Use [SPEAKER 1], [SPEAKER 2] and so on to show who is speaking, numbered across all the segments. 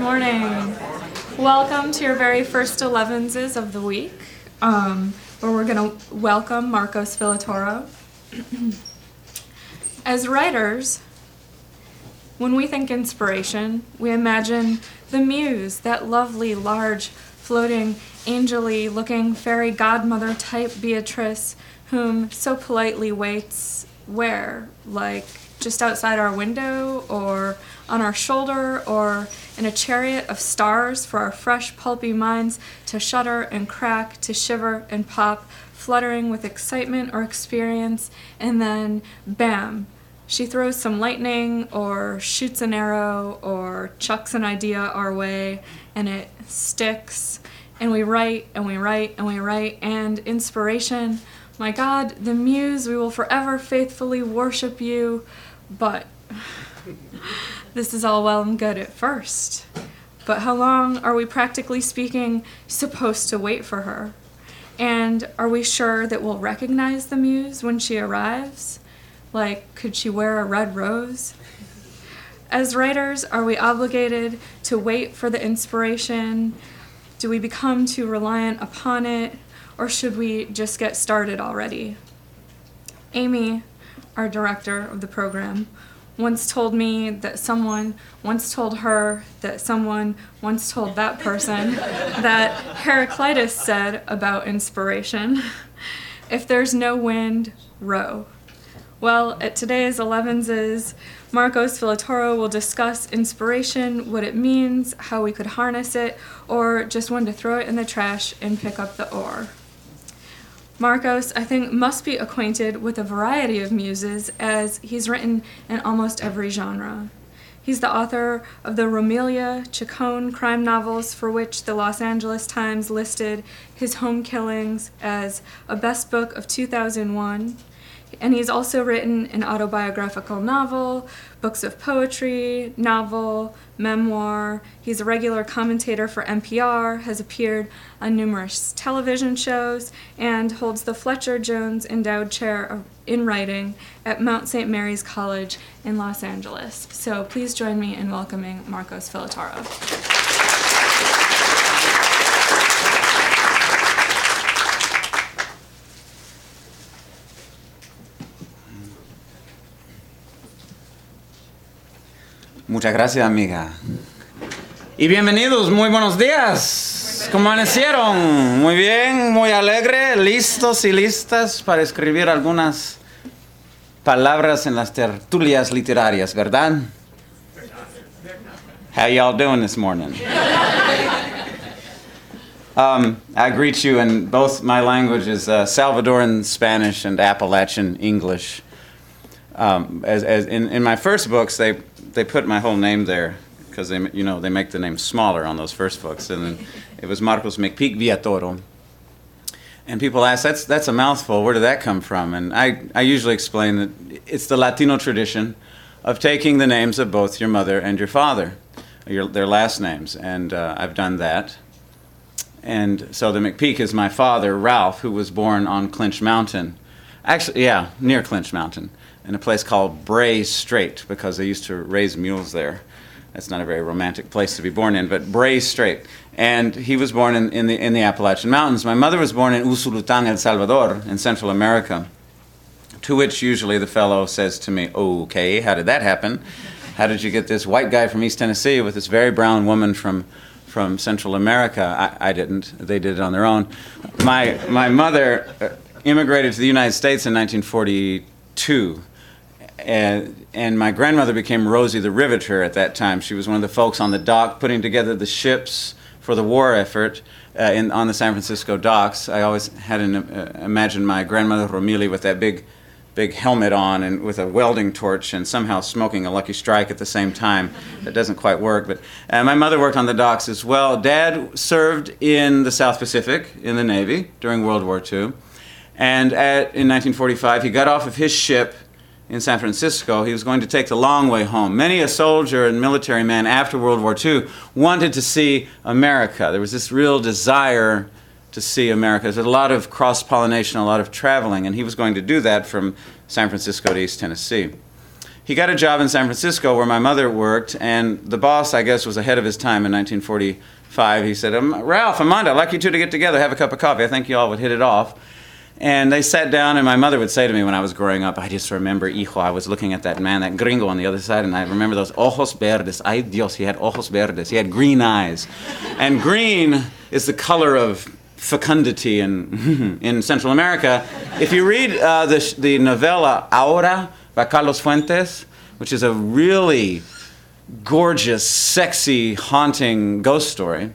[SPEAKER 1] morning. Welcome to your very first 11s of the week, um, where we're going to welcome Marcos Villatoro. As writers, when we think inspiration, we imagine the muse, that lovely, large, floating, angely looking fairy godmother type Beatrice, whom so politely waits where? Like just outside our window or on our shoulder or in a chariot of stars for our fresh, pulpy minds to shudder and crack, to shiver and pop, fluttering with excitement or experience, and then bam, she throws some lightning or shoots an arrow or chucks an idea our way and it sticks. And we write and we write and we write and inspiration. My god the muse we will forever faithfully worship you. But this is all well and good at first. But how long are we, practically speaking, supposed to wait for her? And are we sure that we'll recognize the muse when she arrives? Like, could she wear a red rose? As writers, are we obligated to wait for the inspiration? Do we become too reliant upon it? Or should we just get started already? Amy, our director of the program, once told me that someone once told her that someone once told that person that Heraclitus said about inspiration if there's no wind, row. Well, at today's 11s, Marcos Villatoro will discuss inspiration, what it means, how we could harness it, or just when to throw it in the trash and pick up the oar. Marcos, I think, must be acquainted with a variety of muses as he's written in almost every genre. He's the author of the Romilia Chacon crime novels, for which the Los Angeles Times listed his home killings as a best book of 2001 and he's also written an autobiographical novel, books of poetry, novel, memoir. He's a regular commentator for NPR, has appeared on numerous television shows, and holds the Fletcher Jones Endowed Chair in Writing at Mount St. Mary's College in Los Angeles. So please join me in welcoming Marcos Villatoro.
[SPEAKER 2] Muchas gracias, amiga. Y bienvenidos, muy buenos días. ¿Cómo amanecieron? Muy bien, muy alegre, listos y listas para escribir algunas palabras en las tertulias literarias, ¿verdad? How y'all doing this morning? Um, I greet you in both my languages, uh, Salvadoran Spanish and Appalachian English. Um, as, as in, in my first books, they they put my whole name there because they you know they make the name smaller on those first books, and then it was Marcos McPeak Villatoro. And people ask, that's that's a mouthful. Where did that come from? And I I usually explain that it's the Latino tradition of taking the names of both your mother and your father, your, their last names, and uh, I've done that. And so the McPeak is my father, Ralph, who was born on Clinch Mountain. Actually, yeah, near Clinch Mountain in a place called Bray Strait because they used to raise mules there. That's not a very romantic place to be born in, but Bray Strait. And he was born in, in, the, in the Appalachian Mountains. My mother was born in Usulután, El Salvador, in Central America. To which usually the fellow says to me, Okay, how did that happen? How did you get this white guy from East Tennessee with this very brown woman from, from Central America? I, I didn't. They did it on their own. My, my mother uh, immigrated to the United States in 1942 and, and my grandmother became Rosie the Riveter at that time. She was one of the folks on the dock putting together the ships for the war effort uh, in, on the San Francisco docks. I always had an, uh, imagined my grandmother Romelia with that big, big helmet on and with a welding torch and somehow smoking a Lucky Strike at the same time. That doesn't quite work. But uh, my mother worked on the docks as well. Dad served in the South Pacific in the Navy during World War II. And at, in 1945, he got off of his ship in San Francisco, he was going to take the long way home. Many a soldier and military man after World War II wanted to see America. There was this real desire to see America. There's a lot of cross pollination, a lot of traveling, and he was going to do that from San Francisco to East Tennessee. he got a job in San Francisco where my mother worked, and the boss, I guess, was ahead of his time in 1945. He said, um, Ralph, Amanda, I'd like you two to get together, have a cup of coffee. I think you all would hit it off. And they sat down, and my mother would say to me when I was growing up, I just remember, hijo, I was looking at that man, that gringo on the other side, and I remember those ojos verdes. Ay Dios, he had ojos verdes. He had green eyes. And green is the color of fecundity in, in Central America. If you read uh, the, the novella Aura by Carlos Fuentes, which is a really gorgeous, sexy, haunting ghost story,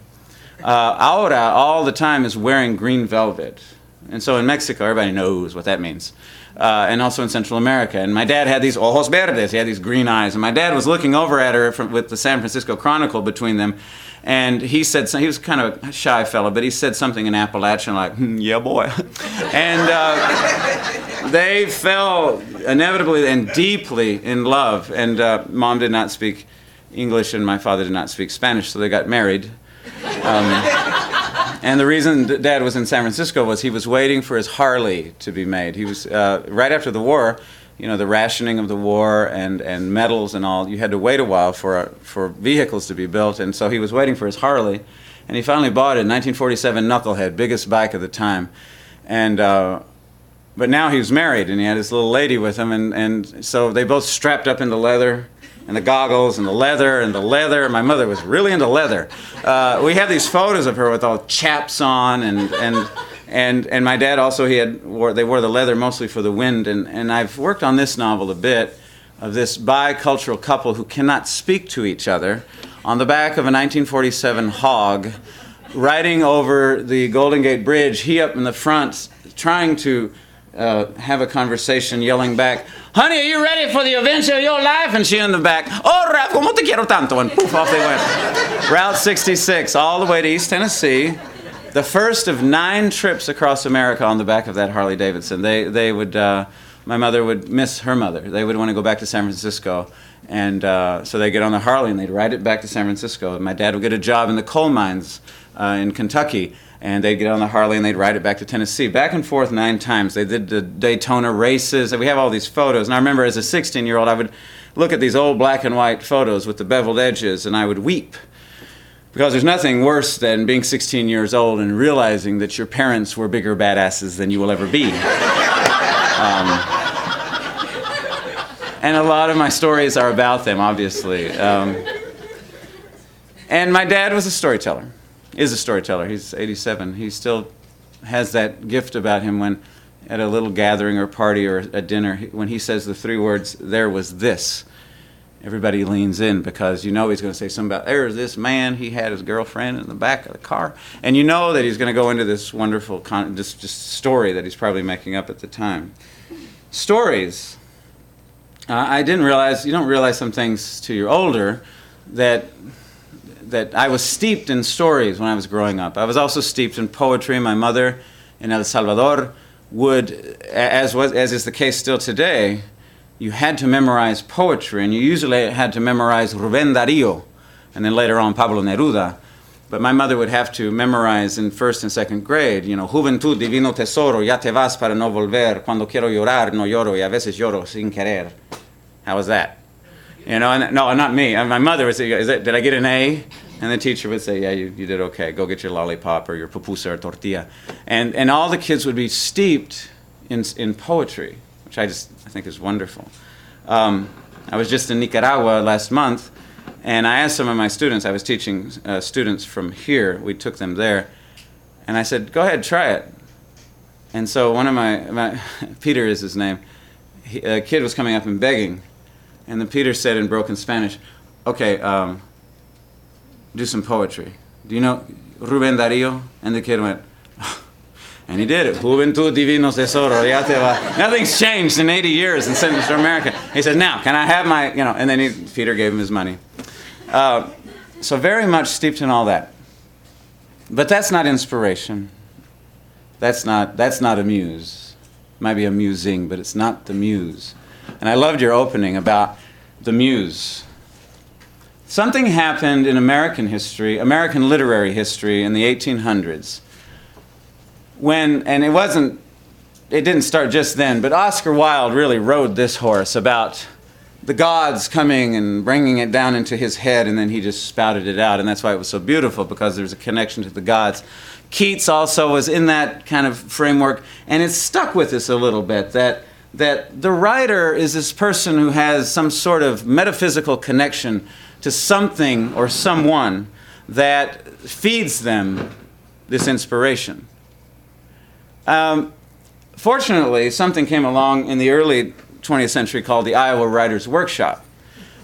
[SPEAKER 2] uh, Aura all the time is wearing green velvet. And so in Mexico, everybody knows what that means. Uh, and also in Central America. And my dad had these ojos verdes, he had these green eyes. And my dad was looking over at her from, with the San Francisco Chronicle between them. And he said, he was kind of a shy fellow, but he said something in Appalachian like, hmm, yeah, boy. and uh, they fell inevitably and deeply in love. And uh, mom did not speak English, and my father did not speak Spanish, so they got married. Um, and the reason Dad was in San Francisco was he was waiting for his Harley to be made. He was uh, right after the war, you know, the rationing of the war and, and metals and all. You had to wait a while for for vehicles to be built, and so he was waiting for his Harley, and he finally bought it in 1947 Knucklehead, biggest bike at the time, and. Uh, but now he was married and he had his little lady with him, and, and so they both strapped up into leather and the goggles and the leather and the leather. My mother was really into leather. Uh, we have these photos of her with all chaps on and and and and my dad also he had wore they wore the leather mostly for the wind and and I've worked on this novel a bit of this bicultural couple who cannot speak to each other on the back of a 1947 hog riding over the Golden Gate Bridge he up in the front trying to uh, have a conversation yelling back honey, are you ready for the adventure of your life? And she in the back, oh, Ralph, como te quiero tanto. And poof, off they went. Route 66, all the way to East Tennessee. The first of nine trips across America on the back of that Harley Davidson. They, they would, uh, my mother would miss her mother. They would want to go back to San Francisco. And uh, so they'd get on the Harley and they'd ride it back to San Francisco. And my dad would get a job in the coal mines uh, in Kentucky and they'd get on the Harley and they'd ride it back to Tennessee, back and forth nine times. They did the Daytona races. We have all these photos, and I remember as a 16-year-old, I would look at these old black and white photos with the beveled edges, and I would weep because there's nothing worse than being 16 years old and realizing that your parents were bigger badasses than you will ever be. Um, and a lot of my stories are about them, obviously. Um, and my dad was a storyteller is a storyteller. He's 87. He still has that gift about him when at a little gathering or party or a dinner, when he says the three words, there was this, everybody leans in because you know he's going to say something about, there's this man, he had his girlfriend in the back of the car. And you know that he's going to go into this wonderful con- just, story that he's probably making up at the time. Stories. Uh, I didn't realize, you don't realize some things till you're older, that that I was steeped in stories when I was growing up. I was also steeped in poetry. My mother in El Salvador would, as, was, as is the case still today, you had to memorize poetry, and you usually had to memorize Rubén Darío, and then later on Pablo Neruda. But my mother would have to memorize in first and second grade, you know, Juventud, divino tesoro, ya te vas para no volver, cuando quiero llorar, no lloro, y a veces lloro sin querer. How was that? You know, and no, not me. Uh, my mother say, Is that, "Did I get an A?" And the teacher would say, "Yeah, you, you did okay. Go get your lollipop or your pupusa or tortilla." And and all the kids would be steeped in in poetry, which I just I think is wonderful. Um, I was just in Nicaragua last month, and I asked some of my students. I was teaching uh, students from here. We took them there, and I said, "Go ahead, try it." And so one of my, my Peter is his name. He, a kid was coming up and begging and then Peter said in broken Spanish, okay, um, do some poetry. Do you know Rubén Darío? And the kid went, and he did it. Juventud Divino Tesoro, ya te va. Nothing's changed in 80 years in Central America. He said, now, can I have my, you know, and then he, Peter gave him his money. Uh, so very much steeped in all that. But that's not inspiration. That's not, that's not a muse. It might be amusing, but it's not the muse. And I loved your opening about the muse. Something happened in American history, American literary history in the 1800s, when, and it wasn't, it didn't start just then, but Oscar Wilde really rode this horse about the gods coming and bringing it down into his head, and then he just spouted it out. And that's why it was so beautiful, because there's a connection to the gods. Keats also was in that kind of framework, and it stuck with us a little bit that, that the writer is this person who has some sort of metaphysical connection to something or someone that feeds them this inspiration. Um, fortunately, something came along in the early 20th century called the Iowa Writers Workshop.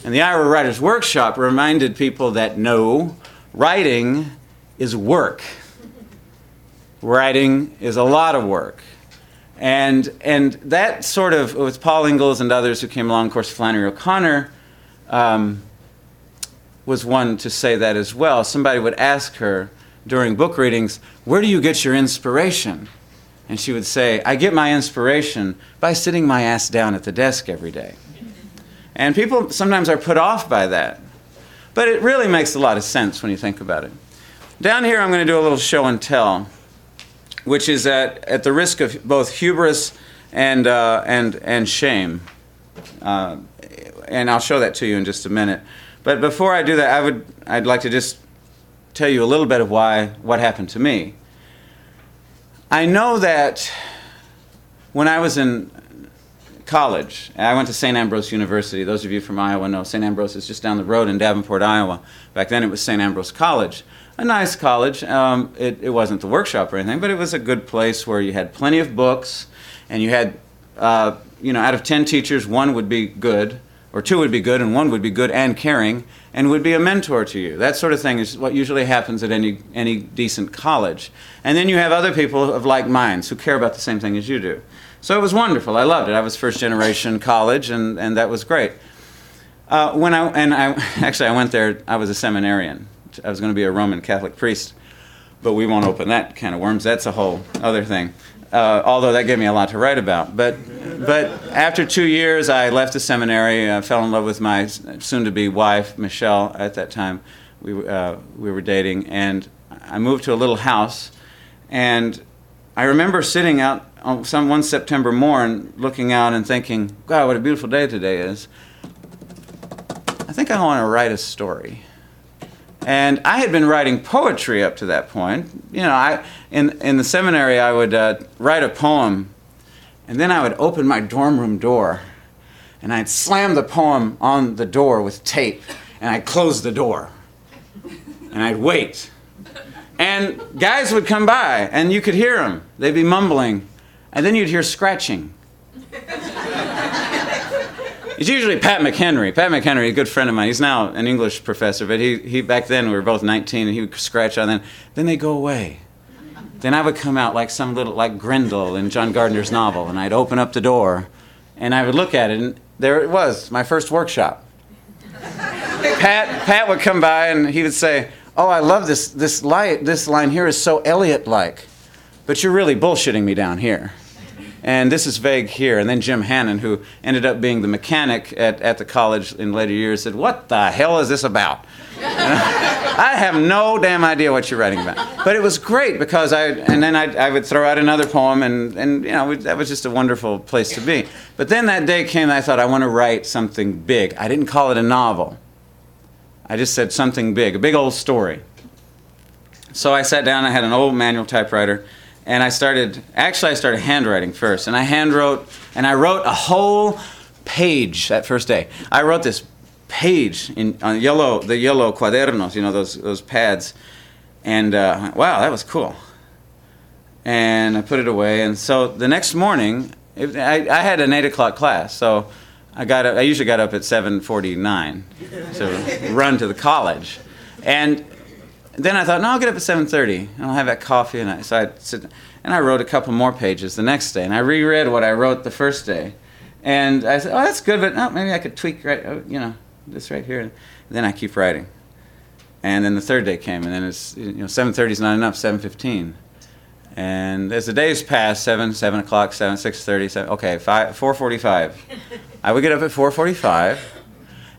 [SPEAKER 2] And the Iowa Writers Workshop reminded people that no, writing is work. Writing is a lot of work. And, and that sort of, with Paul Engle and others who came along, of course, Flannery O'Connor um, was one to say that as well. Somebody would ask her during book readings, Where do you get your inspiration? And she would say, I get my inspiration by sitting my ass down at the desk every day. And people sometimes are put off by that. But it really makes a lot of sense when you think about it. Down here, I'm going to do a little show and tell, which is at, at the risk of both hubris and, uh, and, and shame. Uh, and I'll show that to you in just a minute. But before I do that, I would, I'd like to just tell you a little bit of why, what happened to me. I know that when I was in college, I went to St. Ambrose University. Those of you from Iowa know St. Ambrose is just down the road in Davenport, Iowa. Back then it was St. Ambrose College. A nice college. Um, it, it wasn't the workshop or anything, but it was a good place where you had plenty of books and you had, uh, you know, out of 10 teachers, one would be good or two would be good, and one would be good and caring, and would be a mentor to you. That sort of thing is what usually happens at any, any decent college. And then you have other people of like minds who care about the same thing as you do. So it was wonderful. I loved it. I was first generation college, and, and that was great. Uh, when I, and I, actually, I went there, I was a seminarian. I was going to be a Roman Catholic priest, but we won't open that can of worms. That's a whole other thing. Uh, although that gave me a lot to write about. But, but after two years, I left the seminary. I fell in love with my soon-to-be wife, Michelle. At that time, we uh, we were dating, and I moved to a little house. And I remember sitting out on some one September morning, looking out and thinking, "God, what a beautiful day today is." I think I want to write a story. And I had been writing poetry up to that point. You know, I in in the seminary I would uh, write a poem, and then I would open my dorm room door, and I'd slam the poem on the door with tape, and I'd close the door, and I'd wait, and guys would come by, and you could hear them. They'd be mumbling, and then you'd hear scratching. It's usually Pat McHenry. Pat McHenry, a good friend of mine. He's now an English professor, but he, he back then we were both 19, and he would scratch on them. Then they go away. Then I would come out like some little, like Grendel in John Gardner's novel, and I'd open up the door, and I would look at it, and there it was, my first workshop. Pat, Pat would come by, and he would say, "Oh, I love this this light. This line here is so Eliot-like, but you're really bullshitting me down here." And this is vague here. And then Jim Hannon, who ended up being the mechanic at, at the college in later years, said, What the hell is this about? I have no damn idea what you're writing about. But it was great because I, and then I, I would throw out another poem, and, and you know, that was just a wonderful place to be. But then that day came, I thought, I want to write something big. I didn't call it a novel, I just said something big, a big old story. So I sat down, I had an old manual typewriter and I started actually I started handwriting first, and I handwrote and I wrote a whole page that first day. I wrote this page in on yellow the yellow cuadernos, you know those those pads, and uh, wow, that was cool. And I put it away, and so the next morning, I, I had an eight o'clock class, so I got up, I usually got up at seven forty nine to run to the college, and then I thought, no, I'll get up at 7:30 and I'll have that coffee. And I, so I sit, and I wrote a couple more pages the next day, and I reread what I wrote the first day, and I said, oh, that's good, but no, maybe I could tweak right, oh, you know, this right here. And then I keep writing, and then the third day came, and then it's you know 7:30 is not enough, 7:15. And as the days passed, seven, seven o'clock, seven, six thirty, seven. Okay, five, four forty-five. I would get up at four forty-five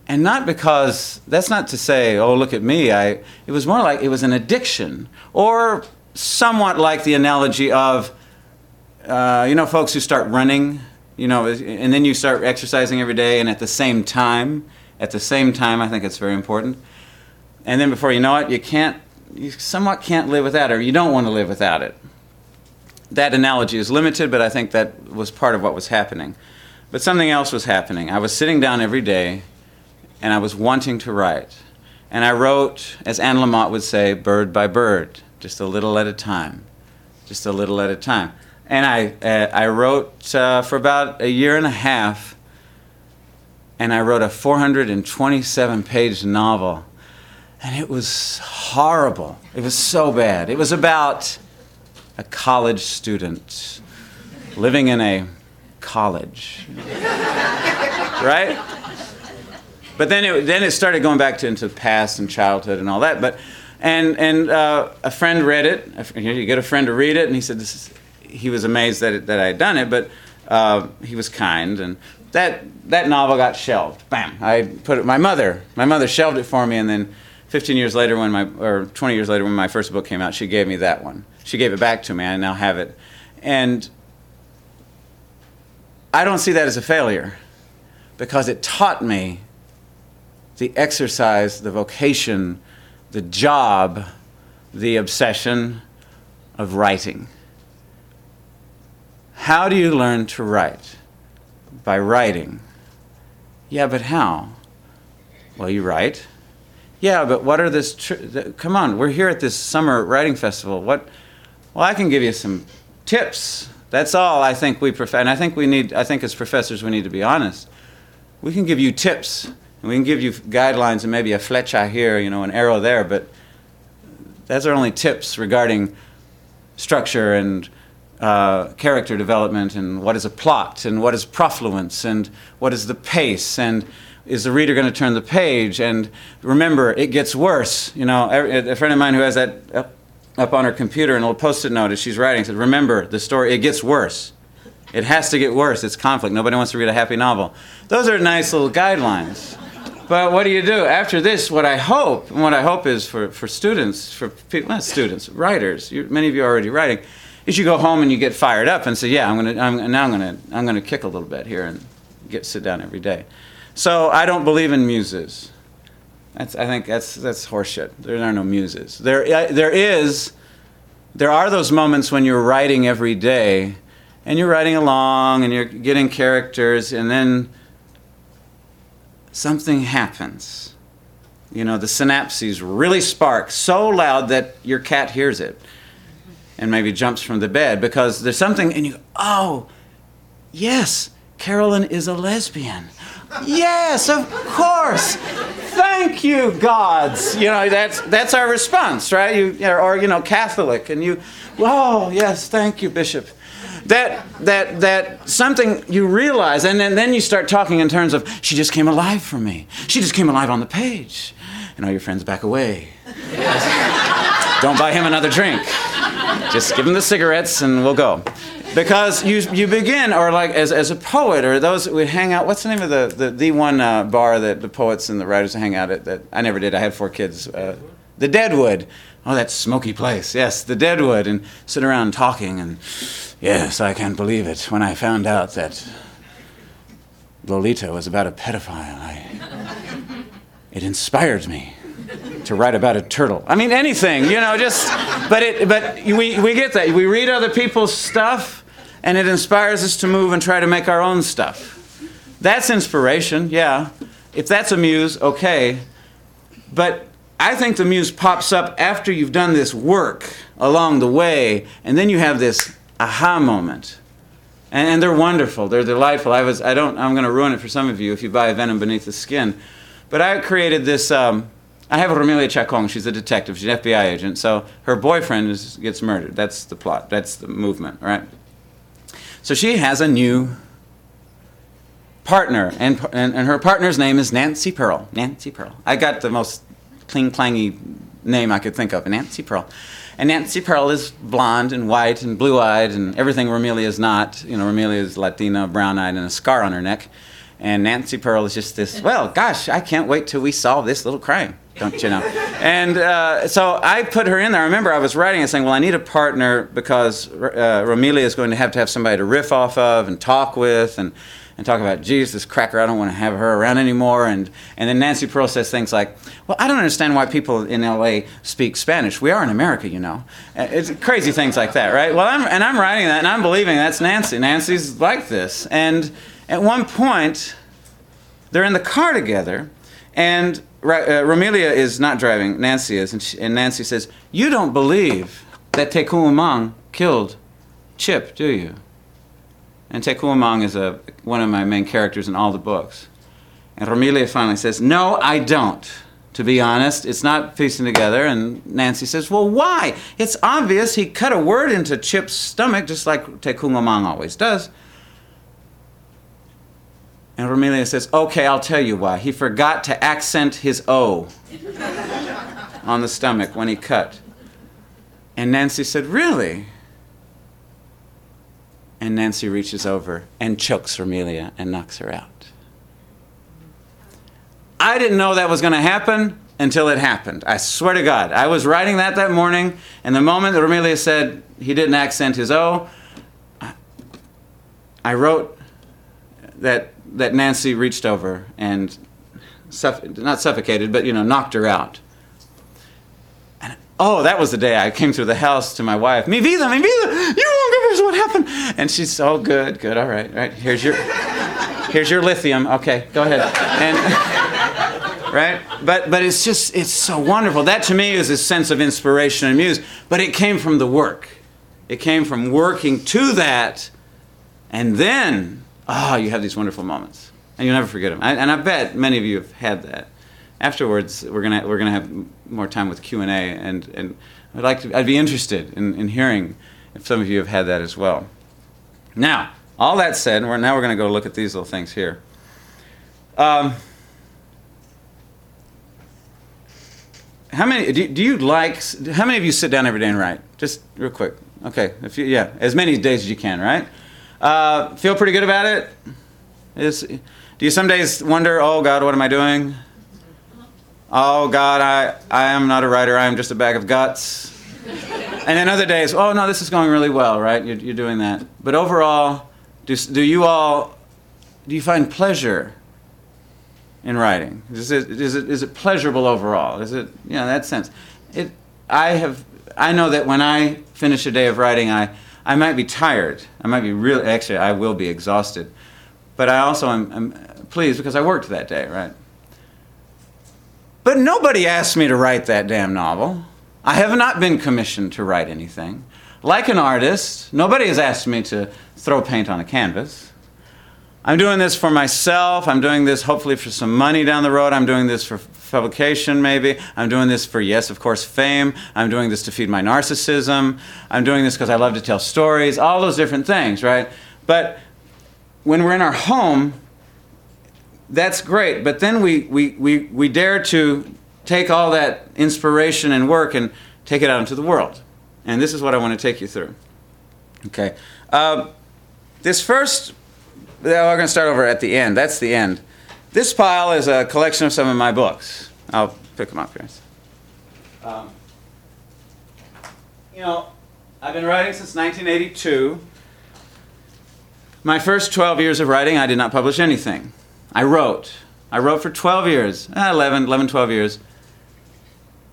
[SPEAKER 2] and not because that's not to say oh look at me i it was more like it was an addiction or somewhat like the analogy of uh, you know folks who start running You know, and then you start exercising every day, and at the same time, at the same time, I think it's very important. And then before you know it, you can't, you somewhat can't live without it, or you don't want to live without it. That analogy is limited, but I think that was part of what was happening. But something else was happening. I was sitting down every day, and I was wanting to write. And I wrote, as Anne Lamott would say, bird by bird, just a little at a time, just a little at a time. And I, uh, I wrote uh, for about a year and a half, and I wrote a 427 page novel. And it was horrible. It was so bad. It was about a college student living in a college. right? But then it, then it started going back to into the past and childhood and all that. But and and uh, a friend read it. You get a friend to read it, and he said he was amazed that it, that I had done it, but uh, he was kind and. That, that novel got shelved. Bam! I put it. My mother, my mother shelved it for me, and then 15 years later, when my or 20 years later, when my first book came out, she gave me that one. She gave it back to me. I now have it, and I don't see that as a failure because it taught me the exercise, the vocation, the job, the obsession of writing. How do you learn to write? By writing. Yeah, but how? Well, you write. Yeah, but what are this? Tr- th- come on, we're here at this summer writing festival. What? Well, I can give you some tips. That's all I think we prefer. And I think we need. I think as professors, we need to be honest. We can give you tips, and we can give you guidelines, and maybe a flecha here, you know, an arrow there. But those are only tips regarding structure and uh, character development, and what is a plot, and what is profluence, and what is the pace, and is the reader going to turn the page? And remember, it gets worse. You know, a friend of mine who has that up, up on her computer, and a little post-it note as she's writing said, "Remember, the story it gets worse. It has to get worse. It's conflict. Nobody wants to read a happy novel." Those are nice little guidelines. But what do you do after this? What I hope, and what I hope is for, for students, for people, not students, writers. You, many of you are already writing. Is you go home and you get fired up and say, "Yeah, I'm gonna, I'm, now I'm gonna, I'm gonna kick a little bit here and get sit down every day." So I don't believe in muses. That's, I think that's, that's horseshit. There are no muses. There, there is, there are those moments when you're writing every day and you're writing along and you're getting characters and then something happens. You know, the synapses really spark so loud that your cat hears it and maybe jumps from the bed because there's something and you oh, yes, Carolyn is a lesbian. Yes, of course. Thank you, gods. You know, that's that's our response, right? You or you know, Catholic, and you, oh yes, thank you, Bishop. That that that something you realize, and then, then you start talking in terms of she just came alive for me. She just came alive on the page, and all your friends back away. Don't buy him another drink. Just give him the cigarettes, and we'll go because you, you begin, or like as, as a poet, or those we hang out. What's the name of the the, the one uh, bar that the poets and the writers hang out at? That I never did. I had four kids. Uh, the Deadwood. Oh, that smoky place. Yes, the Deadwood, and sit around talking. And yes, I can't believe it. When I found out that Lolita was about a pedophile, I, it inspired me to write about a turtle. I mean, anything, you know, just, but it, but we, we get that. We read other people's stuff and it inspires us to move and try to make our own stuff. That's inspiration, yeah. If that's a muse, okay. But I think the muse pops up after you've done this work along the way, and then you have this aha moment. And, and they're wonderful. They're delightful. I was I don't I'm going to ruin it for some of you if you buy Venom Beneath the Skin. But I created this um, I have Romilia Chacon. She's a detective. She's an FBI agent. So her boyfriend is, gets murdered. That's the plot. That's the movement, right? So she has a new partner, and, and, and her partner's name is Nancy Pearl. Nancy Pearl. I got the most cling clangy name I could think of, Nancy Pearl. And Nancy Pearl is blonde and white and blue eyed and everything Romilia is not. You know, Romilia is Latina, brown eyed, and a scar on her neck. And Nancy Pearl is just this, well, gosh, I can't wait till we solve this little crime. don't you know? And uh, so I put her in there. I remember I was writing and saying, well, I need a partner because uh, Romilia is going to have to have somebody to riff off of and talk with and, and talk about, geez, this cracker, I don't want to have her around anymore. And, and then Nancy Pearl says things like, well, I don't understand why people in LA speak Spanish. We are in America, you know. Uh, it's crazy things like that, right? Well, I'm, and I'm writing that and I'm believing that's Nancy. Nancy's like this. And at one point, they're in the car together and uh, Romilia is not driving, Nancy is, and, she, and Nancy says, You don't believe that Tecun Uman killed Chip, do you? And Tecun Uman is a, one of my main characters in all the books. And Romilia finally says, No, I don't. To be honest, it's not piecing together. And Nancy says, Well, why? It's obvious he cut a word into Chip's stomach, just like Tecun Uman always does. And Romilia says, Okay, I'll tell you why. He forgot to accent his O on the stomach when he cut. And Nancy said, Really? And Nancy reaches over and chokes Romilia and knocks her out. I didn't know that was going to happen until it happened. I swear to God. I was writing that that morning, and the moment that Romilia said he didn't accent his O, I wrote that that Nancy reached over and suff- not suffocated, but you know, knocked her out. And oh, that was the day I came through the house to my wife. Mi vida, mi vida, you won't give us what happened. And she's oh, good, good, all right, all right. Here's your, here's your lithium. Okay, go ahead. And right, but but it's just it's so wonderful. That to me is a sense of inspiration and muse. But it came from the work. It came from working to that, and then oh, you have these wonderful moments, and you'll never forget them. I, and I bet many of you have had that. Afterwards, we're gonna we're gonna have more time with Q and A, and and I'd like to I'd be interested in, in hearing if some of you have had that as well. Now, all that said, we're now we're gonna go look at these little things here. Um, how many do, do you like? How many of you sit down every day and write? Just real quick. Okay, if you, yeah, as many days as you can, right? Uh, feel pretty good about it? Is, do you some days wonder, oh God, what am I doing? Oh God, I, I am not a writer, I am just a bag of guts. And then other days, oh no, this is going really well, right? You're, you're doing that. But overall, do, do you all, do you find pleasure in writing? Is it, is it, is it pleasurable overall? Is it, you know, that sense? It, I have, I know that when I finish a day of writing, I, I might be tired. I might be really, actually, I will be exhausted. But I also am, am pleased because I worked that day, right? But nobody asked me to write that damn novel. I have not been commissioned to write anything. Like an artist, nobody has asked me to throw paint on a canvas. I'm doing this for myself. I'm doing this hopefully for some money down the road. I'm doing this for publication, maybe. I'm doing this for, yes, of course, fame. I'm doing this to feed my narcissism. I'm doing this because I love to tell stories, all those different things, right? But when we're in our home, that's great. But then we, we, we, we dare to take all that inspiration and work and take it out into the world. And this is what I want to take you through. Okay. Uh, this first we're going to start over at the end. That's the end. This pile is a collection of some of my books. I'll pick them up here. Um, you know, I've been writing since 1982. My first 12 years of writing, I did not publish anything. I wrote. I wrote for 12 years, eh, 11, 11, 12 years.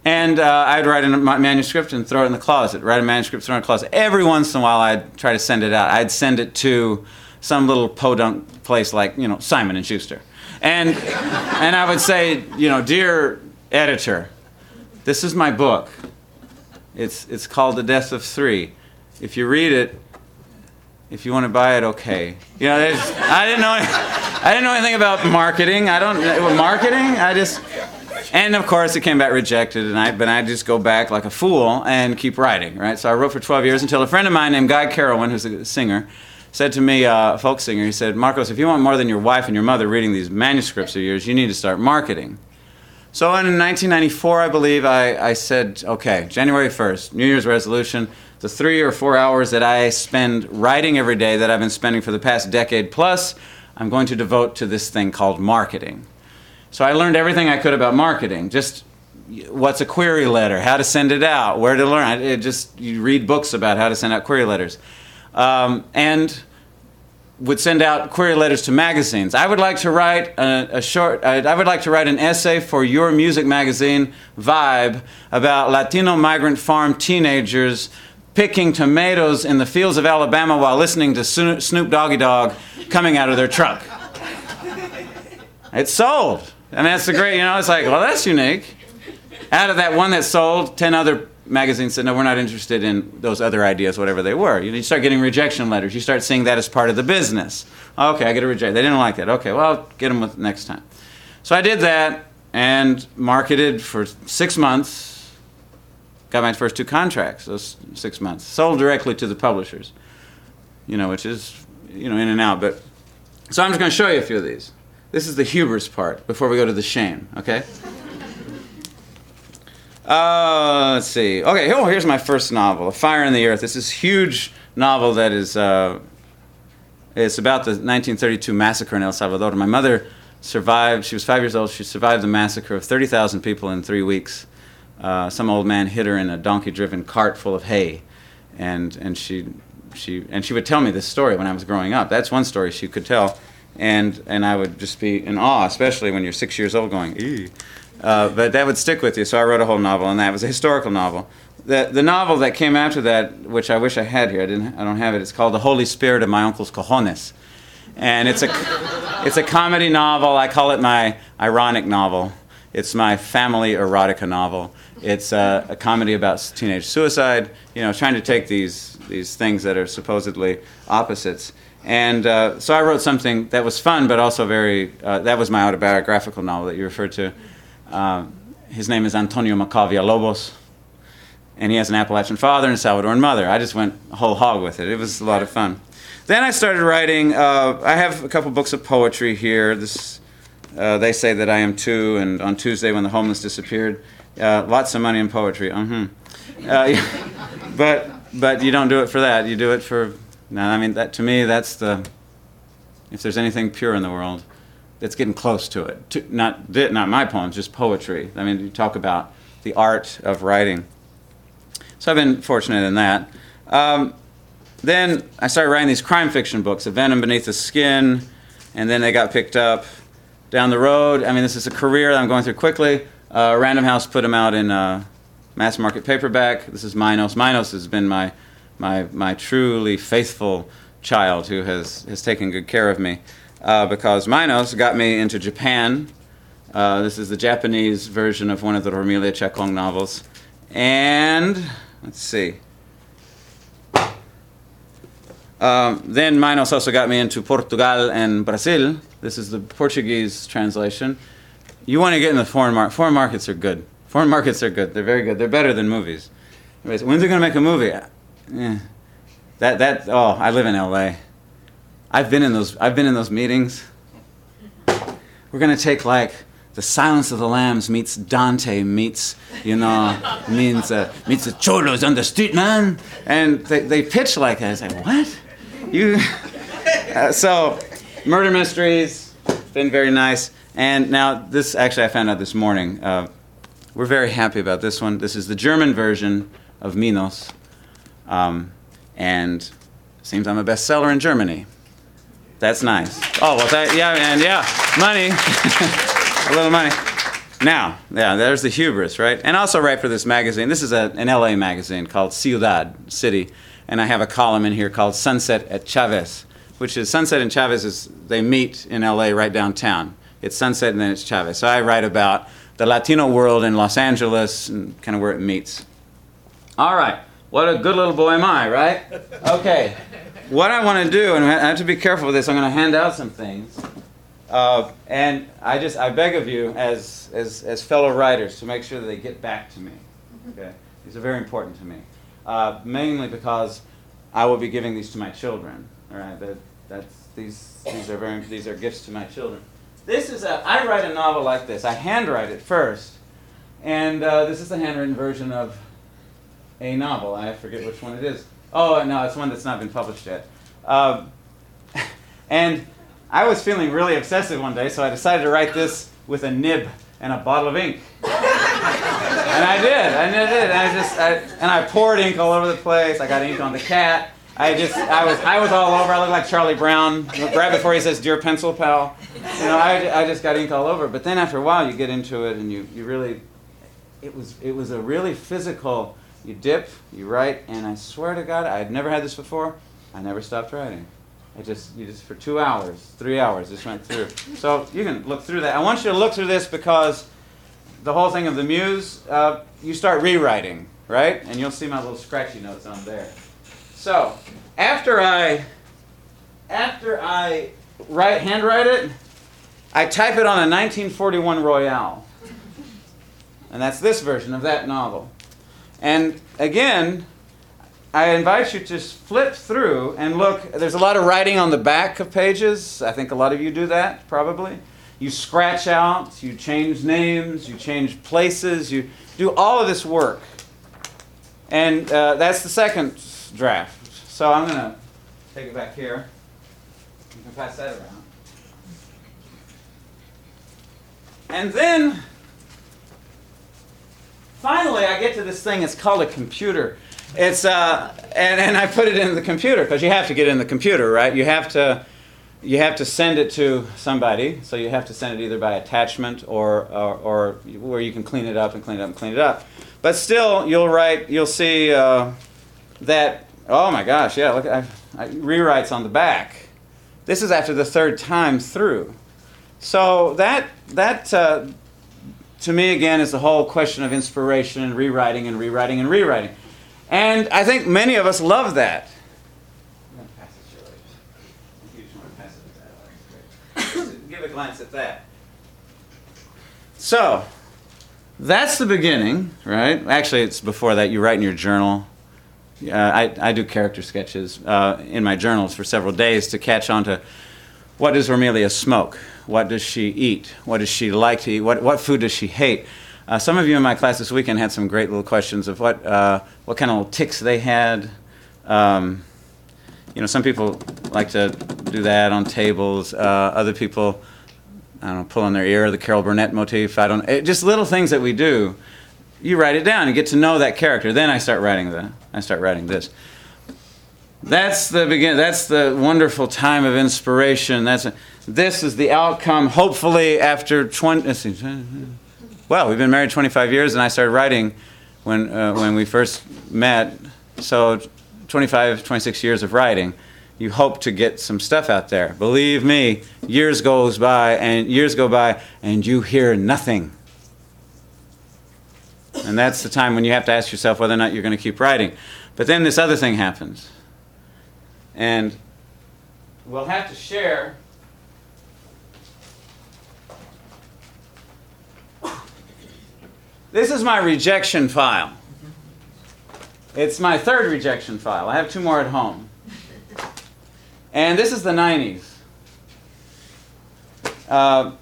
[SPEAKER 2] And uh, I'd write a manuscript and throw it in the closet. Write a manuscript, throw it in the closet. Every once in a while, I'd try to send it out. I'd send it to some little podunk place like you know Simon and Schuster, and and I would say you know dear editor, this is my book. It's it's called The Death of Three. If you read it, if you want to buy it, okay. You know, I didn't know I didn't know anything about marketing. I don't marketing. I just and of course it came back rejected and I but I just go back like a fool and keep writing, right? So I wrote for 12 years until a friend of mine named Guy Carawan, who's a singer, said to me, uh, a folk singer, he said, Marcos, if you want more than your wife and your mother reading these manuscripts of yours, you need to start marketing. So in 1994, I believe, I, I said, okay, January 1st, New Year's resolution, the three or four hours that I spend writing every day that I've been spending for the past decade plus, I'm going to devote to this thing called marketing. So I learned everything I could about marketing, just what's a query letter, how to send it out, where to learn. It just you read books about how to send out query letters, um, and would send out query letters to magazines. I would like to write a, a short. I, I would like to write an essay for your music magazine, Vibe, about Latino migrant farm teenagers picking tomatoes in the fields of Alabama while listening to Snoop Doggy Dogg coming out of their truck. It's sold. Mean, that's the great, you know, it's like, well, that's unique. Out of that one that sold, 10 other magazines said, no, we're not interested in those other ideas, whatever they were. You start getting rejection letters. You start seeing that as part of the business. Okay, I get a reject. They didn't like that. Okay, well, I'll get them with next time. So I did that and marketed for six months. Got my first two contracts, those six months. Sold directly to the publishers, you know, which is, you know, in and out. But so I'm just going to show you a few of these. This is the hubris part before we go to the shame, okay? Uh, let's see. Okay, oh, here's my first novel, A Fire in the Earth. This is huge novel that is, uh, it's about the 1932 massacre in El Salvador. My mother survived, she was five years old, she survived the massacre of 30,000 people in three weeks. Uh, some old man hit her in a donkey-driven cart full of hay, and, and, she, she, and she would tell me this story when I was growing up. That's one story she could tell, and, and I would just be in awe, especially when you're six years old going. Uh, but that would stick with you. So I wrote a whole novel, and that was a historical novel. The, the novel that came after that, which I wish I had here, I, didn't, I don't have it, it's called The Holy Spirit of My Uncle's Cojones. And it's a, it's a comedy novel. I call it my ironic novel. It's my family erotica novel. It's a, a comedy about teenage suicide, you know, trying to take these, these things that are supposedly opposites. And uh, so I wrote something that was fun, but also very, uh, that was my autobiographical novel that you referred to. Uh, his name is Antonio Macau Lobos, and he has an Appalachian father and a Salvadoran mother. I just went whole hog with it. It was a lot of fun. Then I started writing. Uh, I have a couple books of poetry here. This, uh, they say that I am two, and on Tuesday when the homeless disappeared, uh, lots of money in poetry. Mm-hmm. Uh, but but you don't do it for that. You do it for. No, I mean that to me that's the. If there's anything pure in the world, that's getting close to it. To, not not my poems, just poetry. I mean, you talk about the art of writing. So I've been fortunate in that. Um, then I started writing these crime fiction books, A Venom Beneath the Skin, and then they got picked up down the road. I mean, this is a career that I'm going through quickly. Uh, Random House put them out in uh, mass market paperback. This is Minos. Minos has been my, my, my truly faithful child who has, has taken good care of me uh, because Minos got me into Japan. Uh, this is the Japanese version of one of the Romilia Chacon novels. And let's see. Um, then Minos also got me into Portugal and Brazil. This is the Portuguese translation. You want to get in the foreign market. Foreign markets are good. Foreign markets are good. They're very good. They're better than movies. Anyways, when's they going to make a movie? Eh. That that oh, I live in L.A. I've been in those. I've been in those meetings. We're gonna take like the Silence of the Lambs meets Dante meets you know means uh, meets the cholos on the street, man. And they, they pitch like that. It's like what? You. Uh, so, murder mysteries been very nice. And now this actually I found out this morning. Uh, we're very happy about this one. This is the German version of Minos, um, and seems I'm a bestseller in Germany. That's nice. Oh, well, that, yeah, and yeah, money. a little money. Now, yeah, there's the hubris, right? And also write for this magazine. This is a, an LA magazine called Ciudad, City. And I have a column in here called Sunset at Chavez, which is Sunset and Chavez is, they meet in LA right downtown. It's Sunset and then it's Chavez. So I write about the Latino world in Los Angeles and kind of where it meets. All right. What a good little boy am I, right? Okay what I want to do, and I have to be careful with this, I'm going to hand out some things. Uh, and I just, I beg of you, as, as, as fellow writers, to make sure that they get back to me. Okay? These are very important to me. Uh, mainly because I will be giving these to my children. All right? That, that's, these, these, are very, these are gifts to my children. This is a, I write a novel like this. I handwrite it first. And uh, this is the handwritten version of a novel. I forget which one it is. Oh, no, it's one that's not been published yet. Um, and I was feeling really obsessive one day, so I decided to write this with a nib and a bottle of ink. and I did. And I did. And I just I, and I poured ink all over the place. I got ink on the cat. I just I was I was all over. I looked like Charlie Brown right before he says "Dear Pencil Pal." You know, I, I just got ink all over. But then after a while, you get into it, and you you really it was it was a really physical. You dip, you write, and I swear to God, I had never had this before. I never stopped writing. I just you just for two hours, three hours, just went through. So you can look through that. I want you to look through this because the whole thing of the muse, uh, you start rewriting, right? And you'll see my little scratchy notes on there. So after I after I write handwrite it, I type it on a 1941 Royal. And that's this version of that novel. And again, I invite you to flip through and look. There's a lot of writing on the back of pages. I think a lot of you do that, probably. You scratch out, you change names, you change places, you do all of this work. And uh, that's the second draft. So I'm going to take it back here. You can pass that around. And then, finally, I get to this thing. It's called a computer. It's uh, and, and I put it in the computer because you have to get in the computer, right? You have to you have to send it to somebody, so you have to send it either by attachment or, or, or where you can clean it up and clean it up and clean it up. But still, you'll write, you'll see uh, that. Oh my gosh, yeah, look, I, I, rewrites on the back. This is after the third time through. So that that uh, to me again is the whole question of inspiration and rewriting and rewriting and rewriting. And I think many of us love that. Give a glance at that. So, that's the beginning, right? Actually, it's before that. You write in your journal. Uh, I, I do character sketches uh, in my journals for several days to catch on to what does Romilia smoke? What does she eat? What does she like to eat? What, what food does she hate? Uh, some of you in my class this weekend had some great little questions of what, uh, what kind of little ticks they had. Um, you know, some people like to do that on tables. Uh, other people, I don't know, pull on their ear, the Carol Burnett motif. I don't. It, just little things that we do. You write it down. You get to know that character. Then I start writing the. I start writing this. That's the begin. That's the wonderful time of inspiration. That's a, this is the outcome. Hopefully, after twenty well, we've been married 25 years, and I started writing when, uh, when we first met. So 25, 26 years of writing. You hope to get some stuff out there. Believe me, years goes by and years go by and you hear nothing. And that's the time when you have to ask yourself whether or not you're going to keep writing. But then this other thing happens. And we'll have to share This is my rejection file. It's my third rejection file. I have two more at home. And this is the 90s. Uh,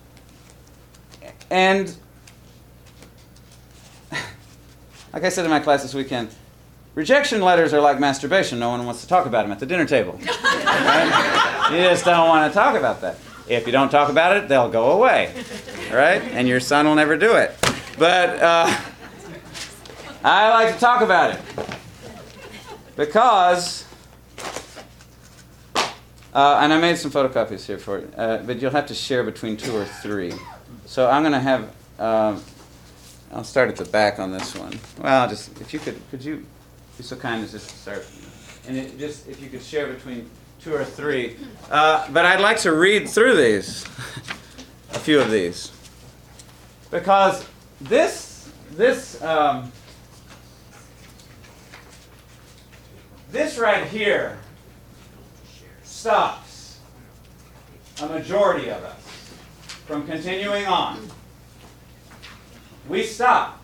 [SPEAKER 2] and like I said in my class this weekend, rejection letters are like masturbation. No one wants to talk about them at the dinner table. Right? You just don't want to talk about that. If you don't talk about it, they'll go away. Right? And your son will never do it. But uh, I like to talk about it because, uh, and I made some photocopies here for you, uh, but you'll have to share between two or three. So I'm going to have, um, I'll start at the back on this one. Well, just if you could, could you so kind as just to start, and it, just if you could share between two or three. Uh, but I'd like to read through these, a few of these, because this this um, this right here stops a majority of us from continuing on. We stop.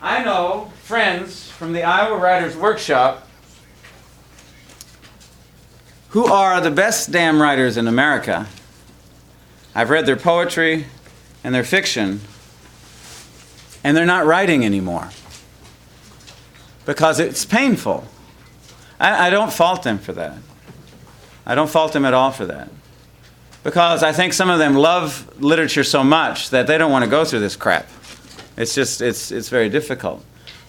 [SPEAKER 2] I know friends from the Iowa Writers Workshop who are the best damn writers in America. I've read their poetry, and their fiction, and they're not writing anymore because it's painful. I, I, don't fault them for that. I don't fault them at all for that. Because I think some of them love literature so much that they don't want to go through this crap. It's just it's it's very difficult.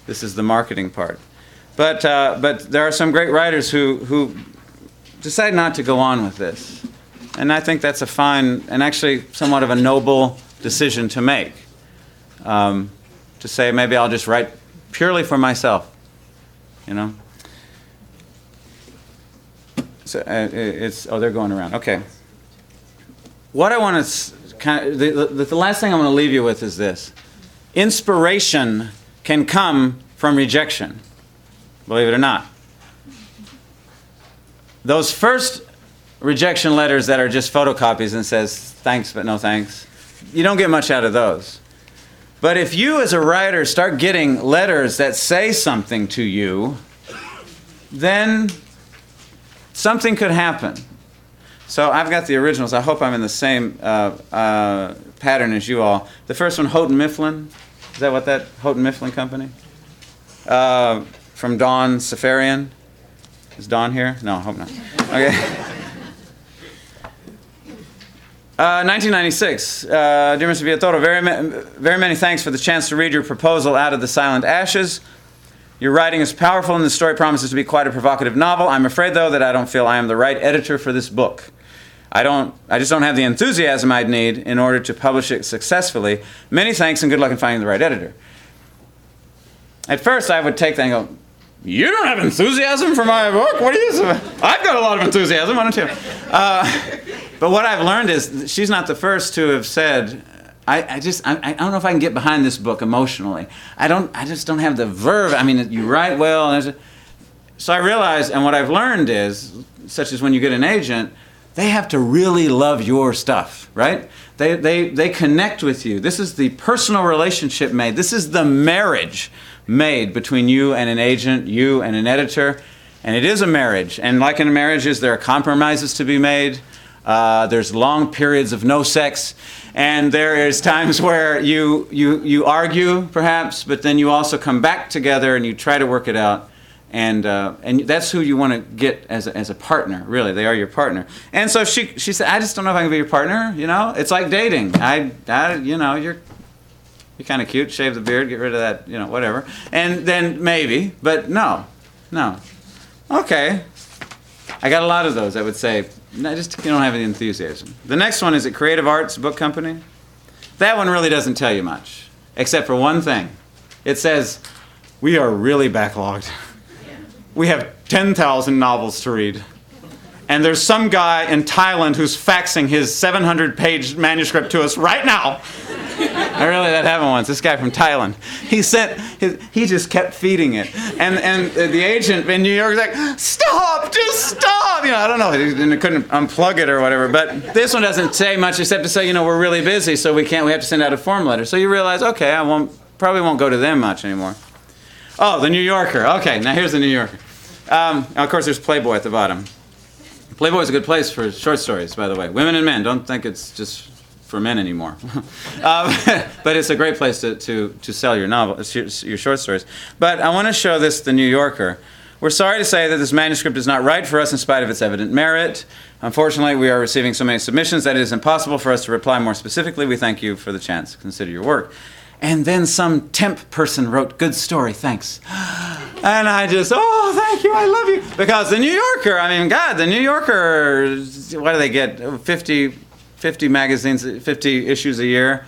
[SPEAKER 2] This is the marketing part. But uh, but there are some great writers who who decide not to go on with this, and I think that's a fine and actually somewhat of a noble decision to make. Um, to say maybe I'll just write purely for myself, you know. So uh, it's oh they're going around. Okay. What I want to kind of the, the, the last thing I want to leave you with is this: inspiration can come from rejection. Believe it or not. Those first rejection letters that are just photocopies and says thanks but no thanks, you don't get much out of those. But if you as a writer start getting letters that say something to you, then something could happen. So I've got the originals. I hope I'm in the same uh, uh, pattern as you all. The first one, Houghton Mifflin. Is that what that Houghton Mifflin Company? Uh, from Don Safarian. Is Don here? No, I hope not. Okay. Uh, 1996. Uh, dear Mr. Villatoro, very, ma- very many thanks for the chance to read your proposal out of the silent ashes. Your writing is powerful and the story promises to be quite a provocative novel. I'm afraid, though, that I don't feel I am the right editor for this book. I don't I just don't have the enthusiasm I'd need in order to publish it successfully. Many thanks and good luck in finding the right editor. At first I would take that and go, You don't have enthusiasm for my book? What are you I've got a lot of enthusiasm, why don't you? Uh, but what I've learned is she's not the first to have said, I, I just I, I don't know if I can get behind this book emotionally. I don't I just don't have the verve. I mean, you write well, and so I realized, and what I've learned is, such as when you get an agent, they have to really love your stuff, right? They, they, they connect with you. This is the personal relationship made. This is the marriage made between you and an agent, you and an editor. And it is a marriage. And like in marriages, there are compromises to be made. Uh, there's long periods of no sex. And there is times where you, you, you argue, perhaps, but then you also come back together and you try to work it out and uh, and that's who you want to get as a, as a partner. Really, they are your partner. And so she she said, I just don't know if I can be your partner. You know, it's like dating. I, I you know you're you're kind of cute. Shave the beard, get rid of that. You know, whatever. And then maybe, but no, no. Okay. I got a lot of those. I would say, I just you don't have any enthusiasm. The next one is a Creative Arts Book Company. That one really doesn't tell you much, except for one thing. It says, we are really backlogged we have 10,000 novels to read. And there's some guy in Thailand who's faxing his 700 page manuscript to us right now. I really that happened once. This guy from Thailand, he sent, his, he just kept feeding it, and and the agent in New York was like, "Stop, just stop!" You know, I don't know, he couldn't unplug it or whatever. But this one doesn't say much except to say, you know, we're really busy, so we can't. We have to send out a form letter. So you realize, okay, I won't probably won't go to them much anymore. Oh, the New Yorker. Okay, now here's the New Yorker. Um, of course, there's Playboy at the bottom. Playboy is a good place for short stories, by the way. Women and men. Don't think it's just for men anymore. uh, but it's a great place to, to, to sell your novel, your short stories. But I want to show this, The New Yorker. We're sorry to say that this manuscript is not right for us in spite of its evident merit. Unfortunately, we are receiving so many submissions that it is impossible for us to reply more specifically. We thank you for the chance to consider your work. And then some temp person wrote, Good story, thanks. And I just, oh, thank you, I love you. Because the New Yorker, I mean, God, the New Yorker, what do they get? 50, 50 magazines, 50 issues a year.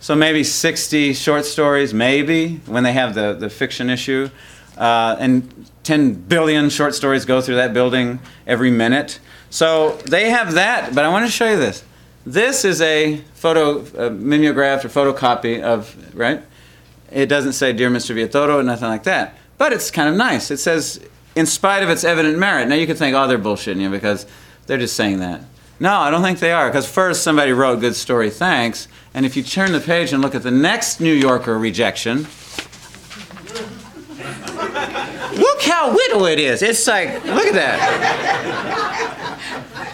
[SPEAKER 2] So maybe 60 short stories, maybe, when they have the, the fiction issue. Uh, and 10 billion short stories go through that building every minute. So they have that, but I want to show you this. This is a photo, a mimeographed or photocopy of, right? It doesn't say Dear Mr. Villatoro, nothing like that. But it's kind of nice. It says, in spite of its evident merit. Now you could think, oh, they're bullshitting you because they're just saying that. No, I don't think they are. Because first, somebody wrote good story, thanks. And if you turn the page and look at the next New Yorker rejection, look how little it is. It's like, look at that.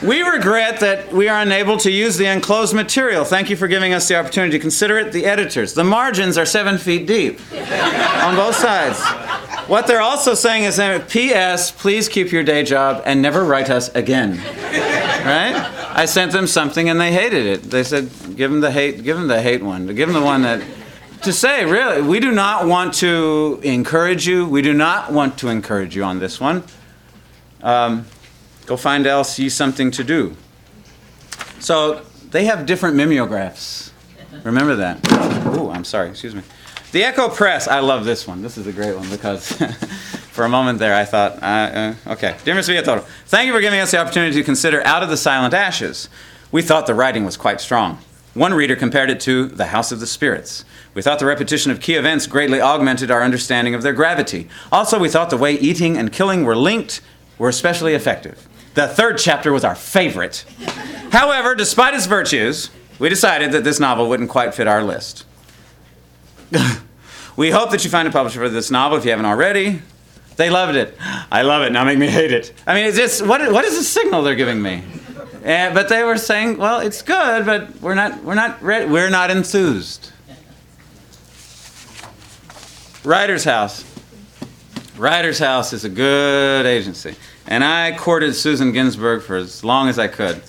[SPEAKER 2] We regret that we are unable to use the enclosed material. Thank you for giving us the opportunity to consider it. The editors. The margins are seven feet deep on both sides. What they're also saying is, P.S., please keep your day job and never write us again. Right? I sent them something and they hated it. They said, give them the hate, give them the hate one. Give them the one that to say, really. We do not want to encourage you. We do not want to encourage you on this one. Um, go find else something to do. So they have different mimeographs. Remember that. Oh, I'm sorry. Excuse me. The Ecco Press. I love this one. This is a great one because for a moment there I thought, uh, uh, okay. Dear Ms. Villatoro, thank you for giving us the opportunity to consider Out of the Silent Ashes. We thought the writing was quite strong. One reader compared it to The House of the Spirits. We thought the repetition of key events greatly augmented our understanding of their gravity. Also, we thought the way eating and killing were linked were especially effective. The third chapter was our favorite. However, despite its virtues, we decided that this novel wouldn't quite fit our list. we hope that you find a publisher for this novel if you haven't already. They loved it. I love it. Now make me hate it. I mean, it's just, what, what is the signal they're giving me? And, but they were saying, well, it's good, but we're not, we're not ready, we're not enthused. Writer's House. Writer's House is a good agency. And I courted Susan Ginsburg for as long as I could.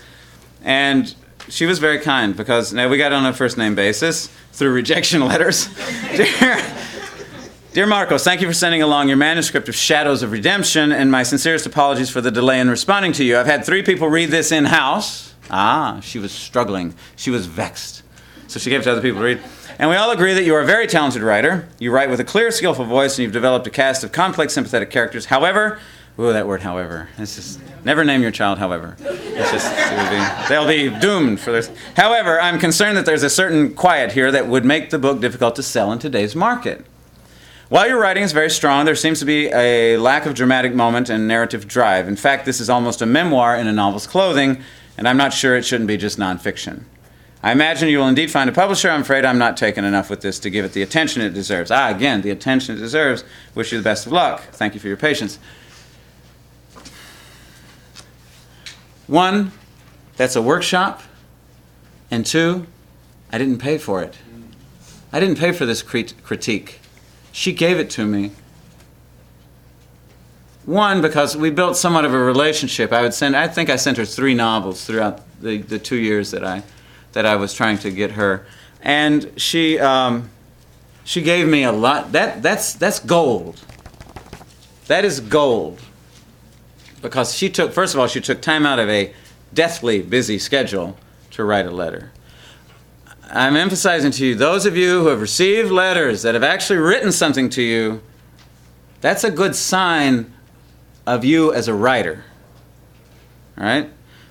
[SPEAKER 2] And she was very kind because now we got on a first name basis through rejection letters. dear, dear Marcos, thank you for sending along your manuscript of Shadows of Redemption, and my sincerest apologies for the delay in responding to you. I've had three people read this in house. Ah, she was struggling. She was vexed. So she gave it to other people to read. And we all agree that you are a very talented writer. You write with a clear, skillful voice, and you've developed a cast of complex, sympathetic characters. However, Ooh, that word, however. It's just never name your child, however. It's just it be, they'll be doomed for this. However, I'm concerned that there's a certain quiet here that would make the book difficult to sell in today's market. While your writing is very strong, there seems to be a lack of dramatic moment and narrative drive. In fact, this is almost a memoir in a novel's clothing, and I'm not sure it shouldn't be just nonfiction. I imagine you will indeed find a publisher. I'm afraid I'm not taken enough with this to give it the attention it deserves. Ah, again, the attention it deserves. Wish you the best of luck. Thank you for your patience. One, that's a workshop. And two, I didn't pay for it. I didn't pay for this crit- critique. She gave it to me. One, because we built somewhat of a relationship. I would send, I think I sent her three novels throughout the, the two years that I, that I was trying to get her. And she, um, she gave me a lot. That, that's, that's gold. That is gold because she took, first of all, she took time out of a deathly busy schedule to write a letter. I'm emphasizing to you, those of you who have received letters that have actually written something to you, that's a good sign of you as a writer. All right?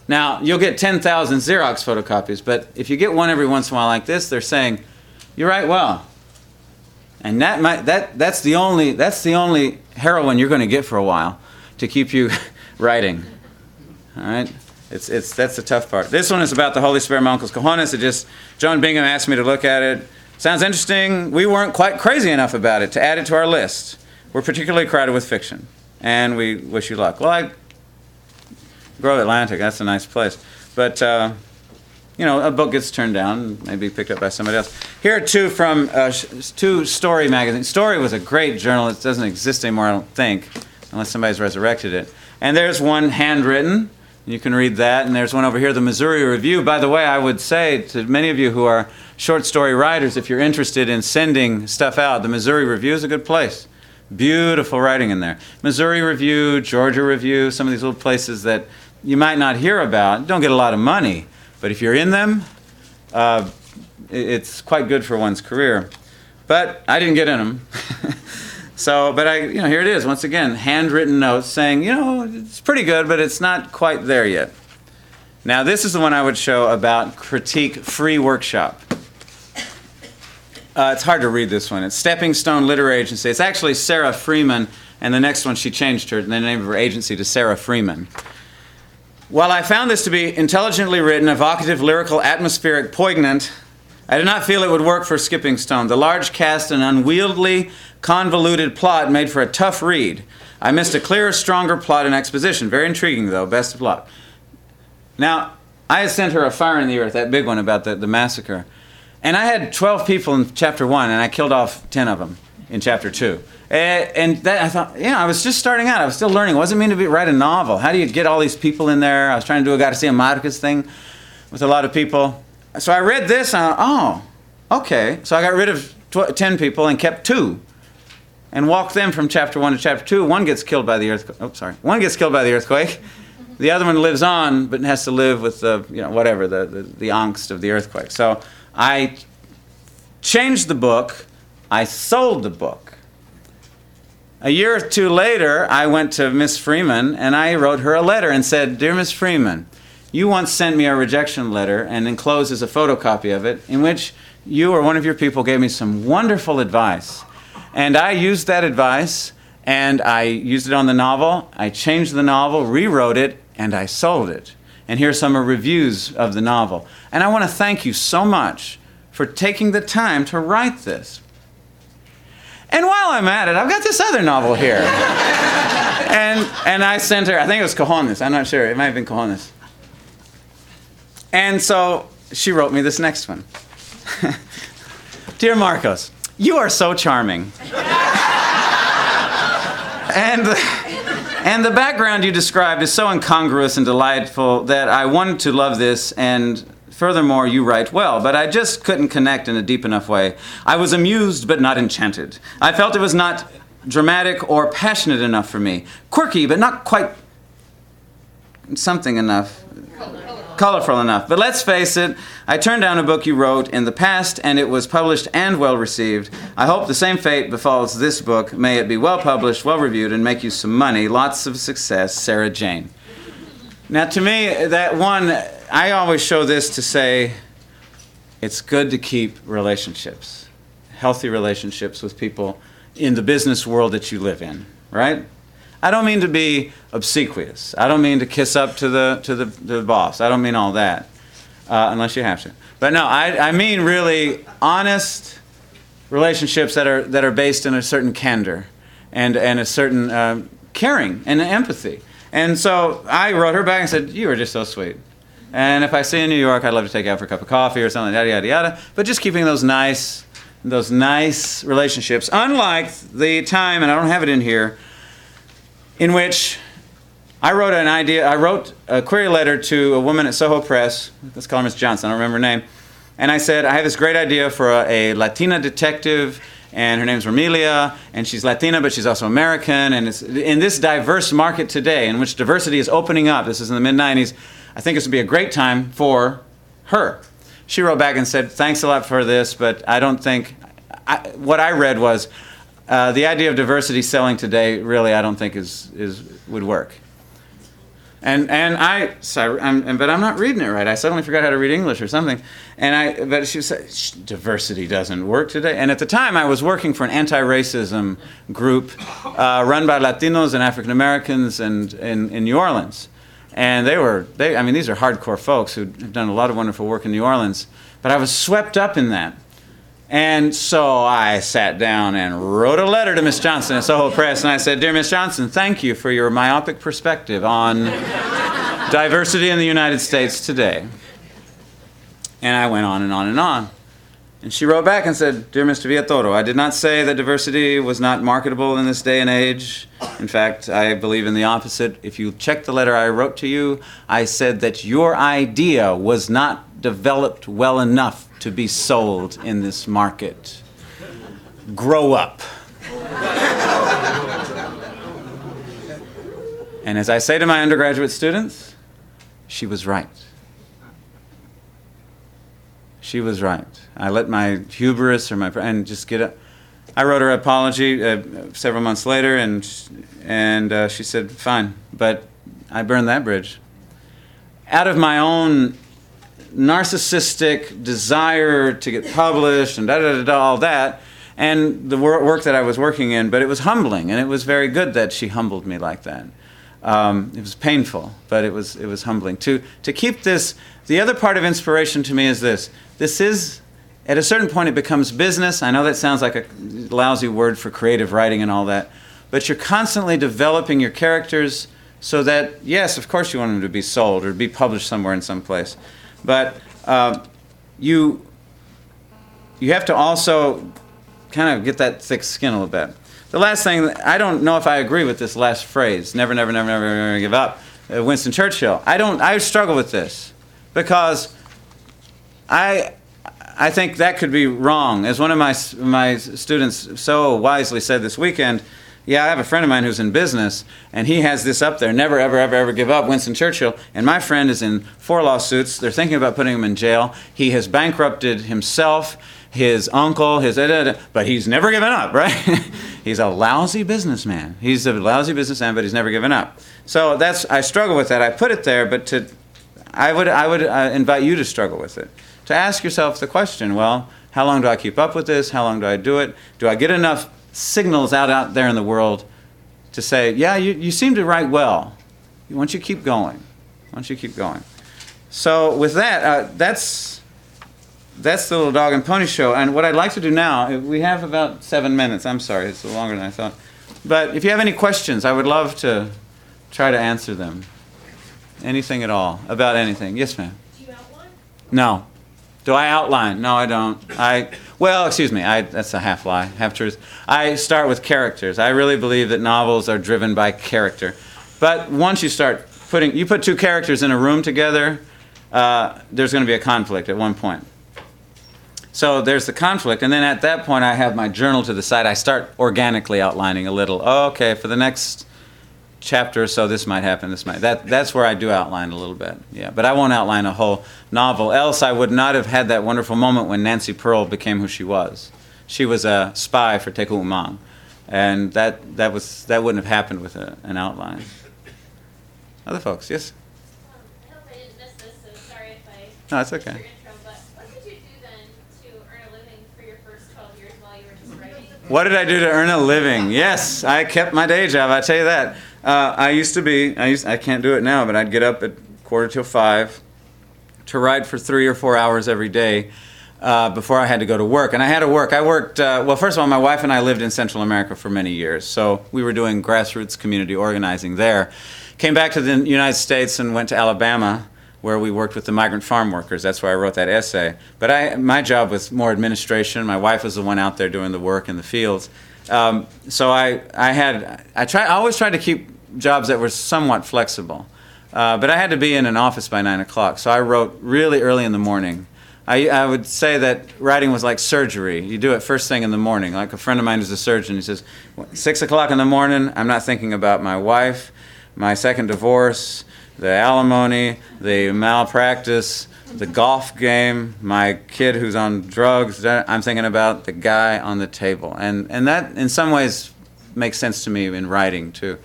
[SPEAKER 2] Now, you'll get 10,000 Xerox photocopies, but if you get one every once in a while like this, they're saying, you write well. And that might, that, that's, the only, that's the only heroin you're going to get for a while to keep you writing. All right? It's, it's, that's the tough part. This one is about the Holy Spirit, my uncle's cojones. It just, Joan Bingham asked me to look at it. Sounds interesting. We weren't quite crazy enough about it to add it to our list. We're particularly crowded with fiction, and we wish you luck. Well, I, Grove Atlantic, that's a nice place. But, uh, you know, a book gets turned down, maybe picked up by somebody else. Here are two from uh, two Story magazine. Story was a great journal. It doesn't exist anymore, I don't think, unless somebody's resurrected it. And there's one handwritten. You can read that. And there's one over here, the Missouri Review. By the way, I would say to many of you who are short story writers, if you're interested in sending stuff out, the Missouri Review is a good place. Beautiful writing in there. Missouri Review, Georgia Review, some of these little places that you might not hear about. Don't get a lot of money, but if you're in them, uh, it's quite good for one's career. But I didn't get in them. So, but I, you know, here it is once again, handwritten notes saying, you know, it's pretty good, but it's not quite there yet. Now, this is the one I would show about critique free workshop. Uh, it's hard to read this one. It's Stepping Stone Literary Agency. It's actually Sarah Freymann, and the next one she changed her the name of her agency to Sarah Freymann. While I found this to be intelligently written, evocative, lyrical, atmospheric, poignant, I did not feel it would work for Skipping Stone. The large cast and unwieldy, convoluted plot made for a tough read. I missed a clearer, stronger plot and exposition. Very intriguing, though. Best of luck. Now, I had sent her a fire in the earth, that big one about the, the massacre. And I had 12 people in chapter one, and I killed off 10 of them in chapter two. And, that, I thought, yeah, I was just starting out. I was still learning. It wasn't mean to be, write a novel. How do you get all these people in there? I was trying to do a Garcia Marquez thing with a lot of people. So I read this, and I, oh, okay. So I got rid of tw- 10 people and kept two and walked them from chapter 1 to chapter 2. One gets killed by the earthquake. Oh, sorry. One gets killed by the earthquake. The other one lives on, but has to live with the, you know, whatever, the, the, the angst of the earthquake. So I changed the book. I sold the book. A year or two later, I went to Miss Freymann and I wrote her a letter and said, Dear Miss Freymann, you once sent me a rejection letter and enclosed is a photocopy of it in which you or one of your people gave me some wonderful advice. And I used that advice and I used it on the novel. I changed the novel, rewrote it, and I sold it. And here are some reviews of the novel. And I want to thank you so much for taking the time to write this. And while I'm at it, I've got this other novel here. and, and I sent her, I think it was Cojones, I'm not sure, it might have been Cojones. And so she wrote me this next one Dear Marcos, you are so charming. and, and the background you described is so incongruous and delightful that I wanted to love this and Furthermore, you write well, but I just couldn't connect in a deep enough way. I was amused but not enchanted. I felt it was not dramatic or passionate enough for me. Quirky, but not quite something enough. Colorful enough. But let's face it, I turned down a book you wrote in the past and it was published and well received. I hope the same fate befalls this book. May it be well published, well reviewed, and make you some money. Lots of success, Sarah Jane. Now, to me, that one, I always show this to say it's good to keep relationships, healthy relationships with people in the business world that you live in, right? I don't mean to be obsequious. I don't mean to kiss up to the, to the, the boss. I don't mean all that, uh, unless you have to. But no, I, I mean really honest relationships that are, that are based in a certain candor and, and a certain uh, caring and empathy. And so I wrote her back and said, You are just so sweet. And if I see you in New York, I'd love to take you out for a cup of coffee or something, yada, yada, yada. But just keeping those nice, those nice relationships. Unlike the time, and I don't have it in here, in which I wrote an idea, I wrote a query letter to a woman at Soho Press, let's call her Miss Johnson, I don't remember her name. And I said, I have this great idea for a, a Latina detective and her name's Romilia, and she's Latina, but she's also American. And it's in this diverse market today, in which diversity is opening up. This is in the mid '90s. I think this would be a great time for her. She wrote back and said, "Thanks a lot for this, but I don't think." I, what I read was uh, the idea of diversity selling today. Really, I don't think is is would work. And and I sorry, I'm, but I'm not reading it right. I suddenly forgot how to read English or something. And I but she said diversity doesn't work today. And at the time, I was working for an anti-racism group uh, run by Latinos and African Americans and in, in New Orleans. And they were they I mean these are hardcore folks who have done a lot of wonderful work in New Orleans. But I was swept up in that. And so I sat down and wrote a letter to Miss Johnson at Soho Press, and I said, Dear Miss Johnson, thank you for your myopic perspective on diversity in the United States today. And I went on and on and on. And she wrote back and said, Dear Mr. Villatoro, I did not say that diversity was not marketable in this day and age. In fact, I believe in the opposite. If you check the letter I wrote to you, I said that your idea was not developed well enough to be sold in this market. Grow up. and as I say to my undergraduate students, she was right. She was right. I let my hubris or my and just get up. I wrote her apology uh, several months later, and and uh, she said, "Fine," but I burned that bridge. Out of my own narcissistic desire to get published and da da da, da all that, and the wor- work that I was working in. But it was humbling, and it was very good that she humbled me like that. Um, it was painful, but it was it was humbling to to keep this. The other part of inspiration to me is this: this is at a certain point it becomes business. I know that sounds like a lousy word for creative writing and all that, but you're constantly developing your characters so that yes, of course you want them to be sold or be published somewhere in some place, but uh, you you have to also kind of get that thick skin a little bit. The last thing, I don't know if I agree with this last phrase, never, never, never, never, never give up. Uh, Winston Churchill. I don't, I struggle with this because I, I think that could be wrong. As one of my, my students so wisely said this weekend, yeah, I have a friend of mine who's in business, and he has this up there never, ever, ever, ever give up, Winston Churchill. And my friend is in four lawsuits. They're thinking about putting him in jail. He has bankrupted himself, his uncle, his, but he's never given up, right? he's a lousy businessman. He's a lousy businessman, but he's never given up. So that's, I struggle with that. I put it there, but to, I would, I would uh, invite you to struggle with it. To ask yourself the question well, how long do I keep up with this? How long do I do it? Do I get enough signals out, out there in the world to say, yeah, you, you seem to write well? Why don't you keep going? Why don't you keep going? So, with that, uh, that's, that's the little dog and pony show. And what I'd like to do now, we have about seven minutes. I'm sorry, it's longer than I thought. But if you have any questions, I would love to try to answer them. Anything at all about anything. Yes, ma'am.
[SPEAKER 3] Do you outline?
[SPEAKER 2] No. Do I outline? No, I don't. I well, excuse me. I that's a half lie, half truth. I start with characters. I really believe that novels are driven by character. But once you start putting, you put two characters in a room together, uh, there's going to be a conflict at one point. So there's the conflict, and then at that point, I have my journal to the side. I start organically outlining a little. Okay, for the next chapter or so, this might happen. This might. That that's where I do outline a little bit. Yeah, but I won't outline a whole novel. Else, I would not have had that wonderful moment when Nancy Pearl became who she was. She was a spy for Tecun Uman, and that that was that wouldn't have happened with a, an outline. Other folks, yes. No,
[SPEAKER 3] missed
[SPEAKER 2] okay.
[SPEAKER 3] your intro, but what did you do then to earn a living for your first 12 years while you were just writing?
[SPEAKER 2] What did I do to earn a living? Yes, I kept my day job. I tell you that. Uh, I used to be. I used. I can't do it now, but I'd get up at quarter till five to write for three or four hours every day uh, before I had to go to work. And I had to work. I worked. Uh, well, first of all, my wife and I lived in Central America for many years, so we were doing grassroots community organizing there. Came back to the United States and went to Alabama where we worked with the migrant farm workers. That's why I wrote that essay. But I, my job was more administration. My wife was the one out there doing the work in the fields. Um, so I, I had, I try, I always tried to keep jobs that were somewhat flexible. Uh, but I had to be in an office by nine o'clock, so I wrote really early in the morning. I, I would say that writing was like surgery. You do it first thing in the morning. Like a friend of mine who's a surgeon, he says, six o'clock in the morning, I'm not thinking about my wife, my second divorce, the alimony, the malpractice, the golf game, my kid who's on drugs. I'm thinking about the guy on the table. And, and that, in some ways, makes sense to me in writing, too,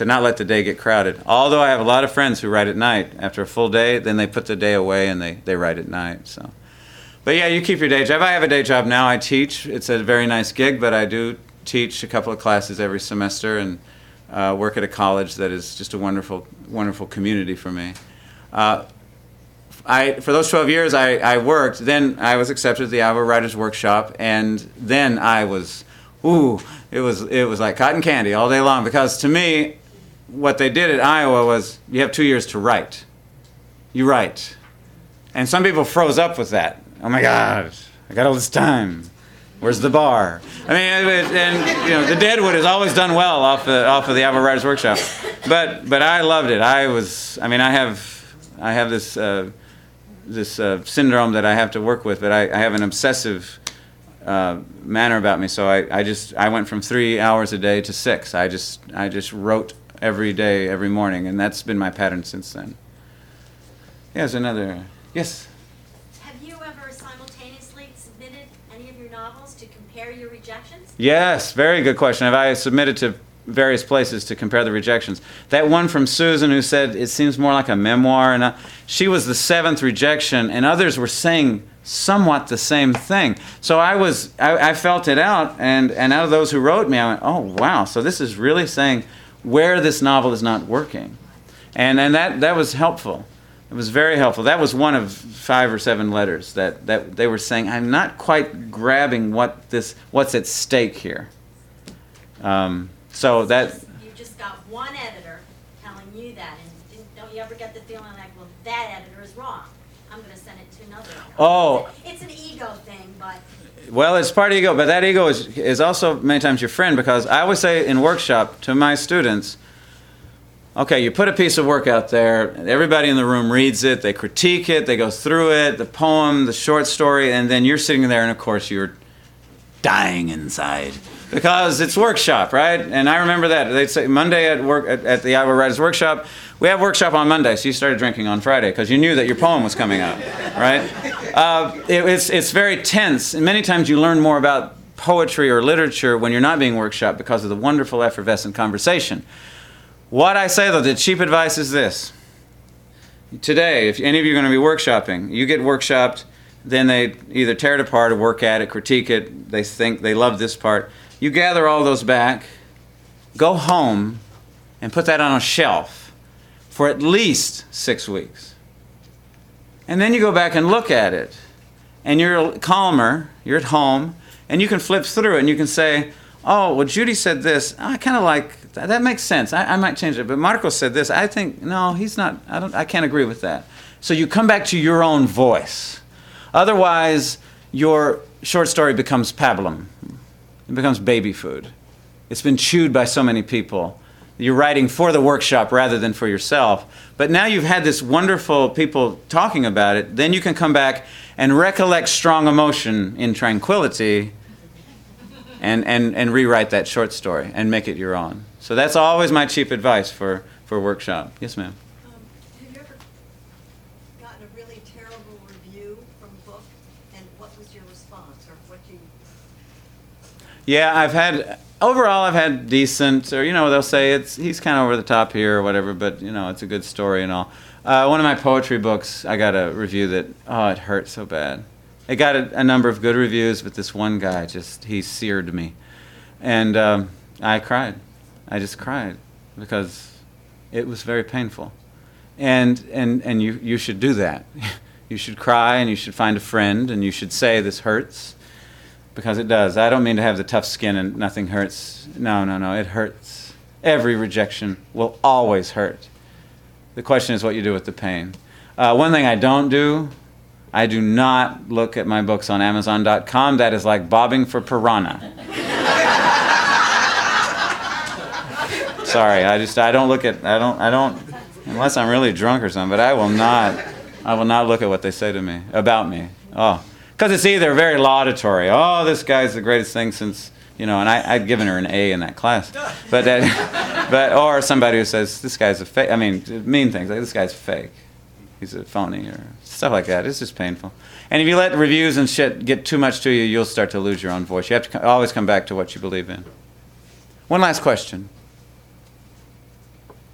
[SPEAKER 2] to not let the day get crowded. Although I have a lot of friends who write at night. After a full day, then they put the day away and they, they write at night. So. But yeah, you keep your day job. I have a day job now. I teach. It's a very nice gig, but I do teach a couple of classes every semester and uh, work at a college that is just a wonderful, wonderful community for me. Uh, I, for those 12 years I, I worked, then I was accepted to the Iowa Writers Workshop, and then I was, ooh, it was, it was like cotton candy all day long because to me, what they did at Iowa was you have two years to write. You write. And some people froze up with that. Oh my God, I got all this time. Where's the bar? I mean, and you know, the Deadwood has always done well off the off of the Iowa Writers Workshop, but but I loved it. I was, I mean, I have I have this uh, this uh, syndrome that I have to work with, but I, I have an obsessive uh, manner about me. So I, I just I went from three hours a day to six. I just I just wrote every day, every morning, and that's been my pattern since then. Yes, another yes.
[SPEAKER 4] Have you ever simultaneously submitted any of your novels to compare your rejections?
[SPEAKER 2] Yes, very good question. Have I submitted to various places to compare the rejections? That one from Susan who said it seems more like a memoir, and uh, she was the seventh rejection, and others were saying somewhat the same thing. So I was, I, I felt it out, and and out of those who wrote me, I went, oh wow, so this is really saying where this novel is not working, and and that that was helpful. It was very helpful. That was one of five or seven letters that, that they were saying, I'm not quite grabbing what this, what's at stake here. Um, so that,
[SPEAKER 4] You just got one editor telling you that, and don't you ever get the feeling like, well, that editor is wrong? I'm gonna send it to another. editor."
[SPEAKER 2] Oh.
[SPEAKER 4] It's an ego thing, but
[SPEAKER 2] well, it's part of ego, but that ego is, is also many times your friend because I always say in workshop to my students, Okay, you put a piece of work out there, everybody in the room reads it, they critique it, they go through it, the poem, the short story, and then you're sitting there, and of course, you're dying inside because it's workshop, right? And I remember that they'd say Monday at work at, at the Iowa Writers Workshop, we have workshop on Monday, so you started drinking on Friday because you knew that your poem was coming out, right? Uh, it, it's it's very tense, and many times you learn more about poetry or literature when you're not being workshop because of the wonderful effervescent conversation. What I say though, the cheap advice is this. Today, if any of you are going to be workshopping, you get workshopped, then they either tear it apart or work at it, critique it, they think they love this part. You gather all those back, go home, and put that on a shelf for at least six weeks. And then you go back and look at it, and you're calmer, you're at home, and you can flip through it and you can say, oh, well, Judy said this. I kind of like that. That makes sense. I, I might change it. But Marco said this. I think, no, he's not, I, don't, I can't agree with that. So you come back to your own voice. Otherwise, your short story becomes pablum. It becomes baby food. It's been chewed by so many people. You're writing for the workshop rather than for yourself. But now you've had this wonderful people talking about it, then you can come back and recollect strong emotion in tranquility and, and, and rewrite that short story and make it your own. So that's always my cheap advice for, for workshop. Yes, ma'am.
[SPEAKER 5] Um, Have you ever gotten a really terrible review from a book, and what was your response, or what you,
[SPEAKER 2] Yeah, I've had overall I've had decent, or you know they'll say it's he's kind of over the top here or whatever, but you know it's a good story and all. Uh, one of my poetry books, I got a review that oh it hurt so bad. It got a, a number of good reviews, but this one guy just he seared me, and um, I cried. I just cried because it was very painful, and and and you you should do that. you should cry and you should find a friend and you should say this hurts because it does. I don't mean to have the tough skin and nothing hurts. No, no, no, it hurts. Every rejection will always hurt. The question is what you do with the pain. Uh, one thing I don't do, I do not look at my books on Amazon.com. That is like bobbing for piranha. Sorry, I just I don't look at I don't I don't unless I'm really drunk or something. But I will not I will not look at what they say to me about me. Oh, because it's either very laudatory. Oh, this guy's the greatest thing since you know, and I, I'd given her an A in that class, but that, but or somebody who says this guy's a fake. I mean, mean things like this guy's fake. He's a phony or stuff like that. It's just painful. And if you let reviews and shit get too much to you, you'll start to lose your own voice. You have to co- always come back to what you believe in. One last question.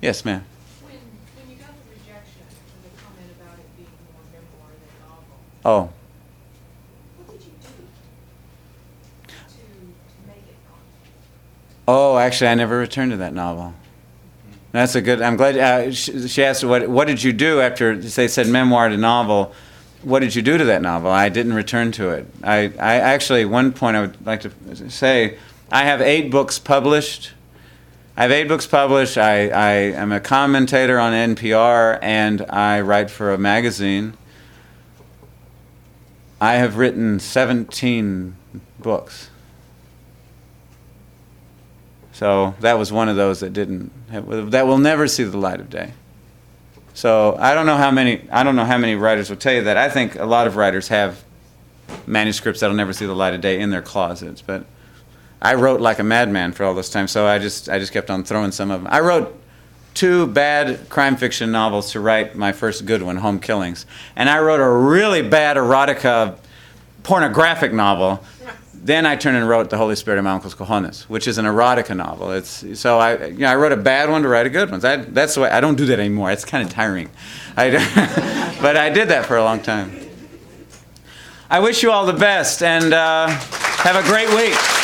[SPEAKER 2] Yes, ma'am.
[SPEAKER 6] When, when you got the rejection and the comment about it being more memoir than novel,
[SPEAKER 2] Oh,
[SPEAKER 6] what did you do to, to make it novel?
[SPEAKER 2] Oh, actually, I never returned to that novel. That's a good. I'm glad uh, she, she asked what What did you do after they said memoir to novel? What did you do to that novel? I didn't return to it. I, I actually one point I would like to say I have eight books published. I have eight books published. I, I am a commentator on NPR and I write for a magazine. I have written 17 books. So that was one of those that didn't that will never see the light of day. So I don't know how many I don't know how many writers will tell you that. I think a lot of writers have manuscripts that'll never see the light of day in their closets, but I wrote like a madman for all this time, so I just I just kept on throwing some of them. I wrote two bad crime fiction novels to write my first good one, Home Killings, and I wrote a really bad erotica pornographic novel. Then I turned and wrote The Holy Spirit of My Uncle's Cojones, which is an erotica novel. It's so I you know I wrote a bad one to write a good one. That's the way I don't do that anymore. It's kind of tiring, I, but I did that for a long time. I wish you all the best and uh, have a great week.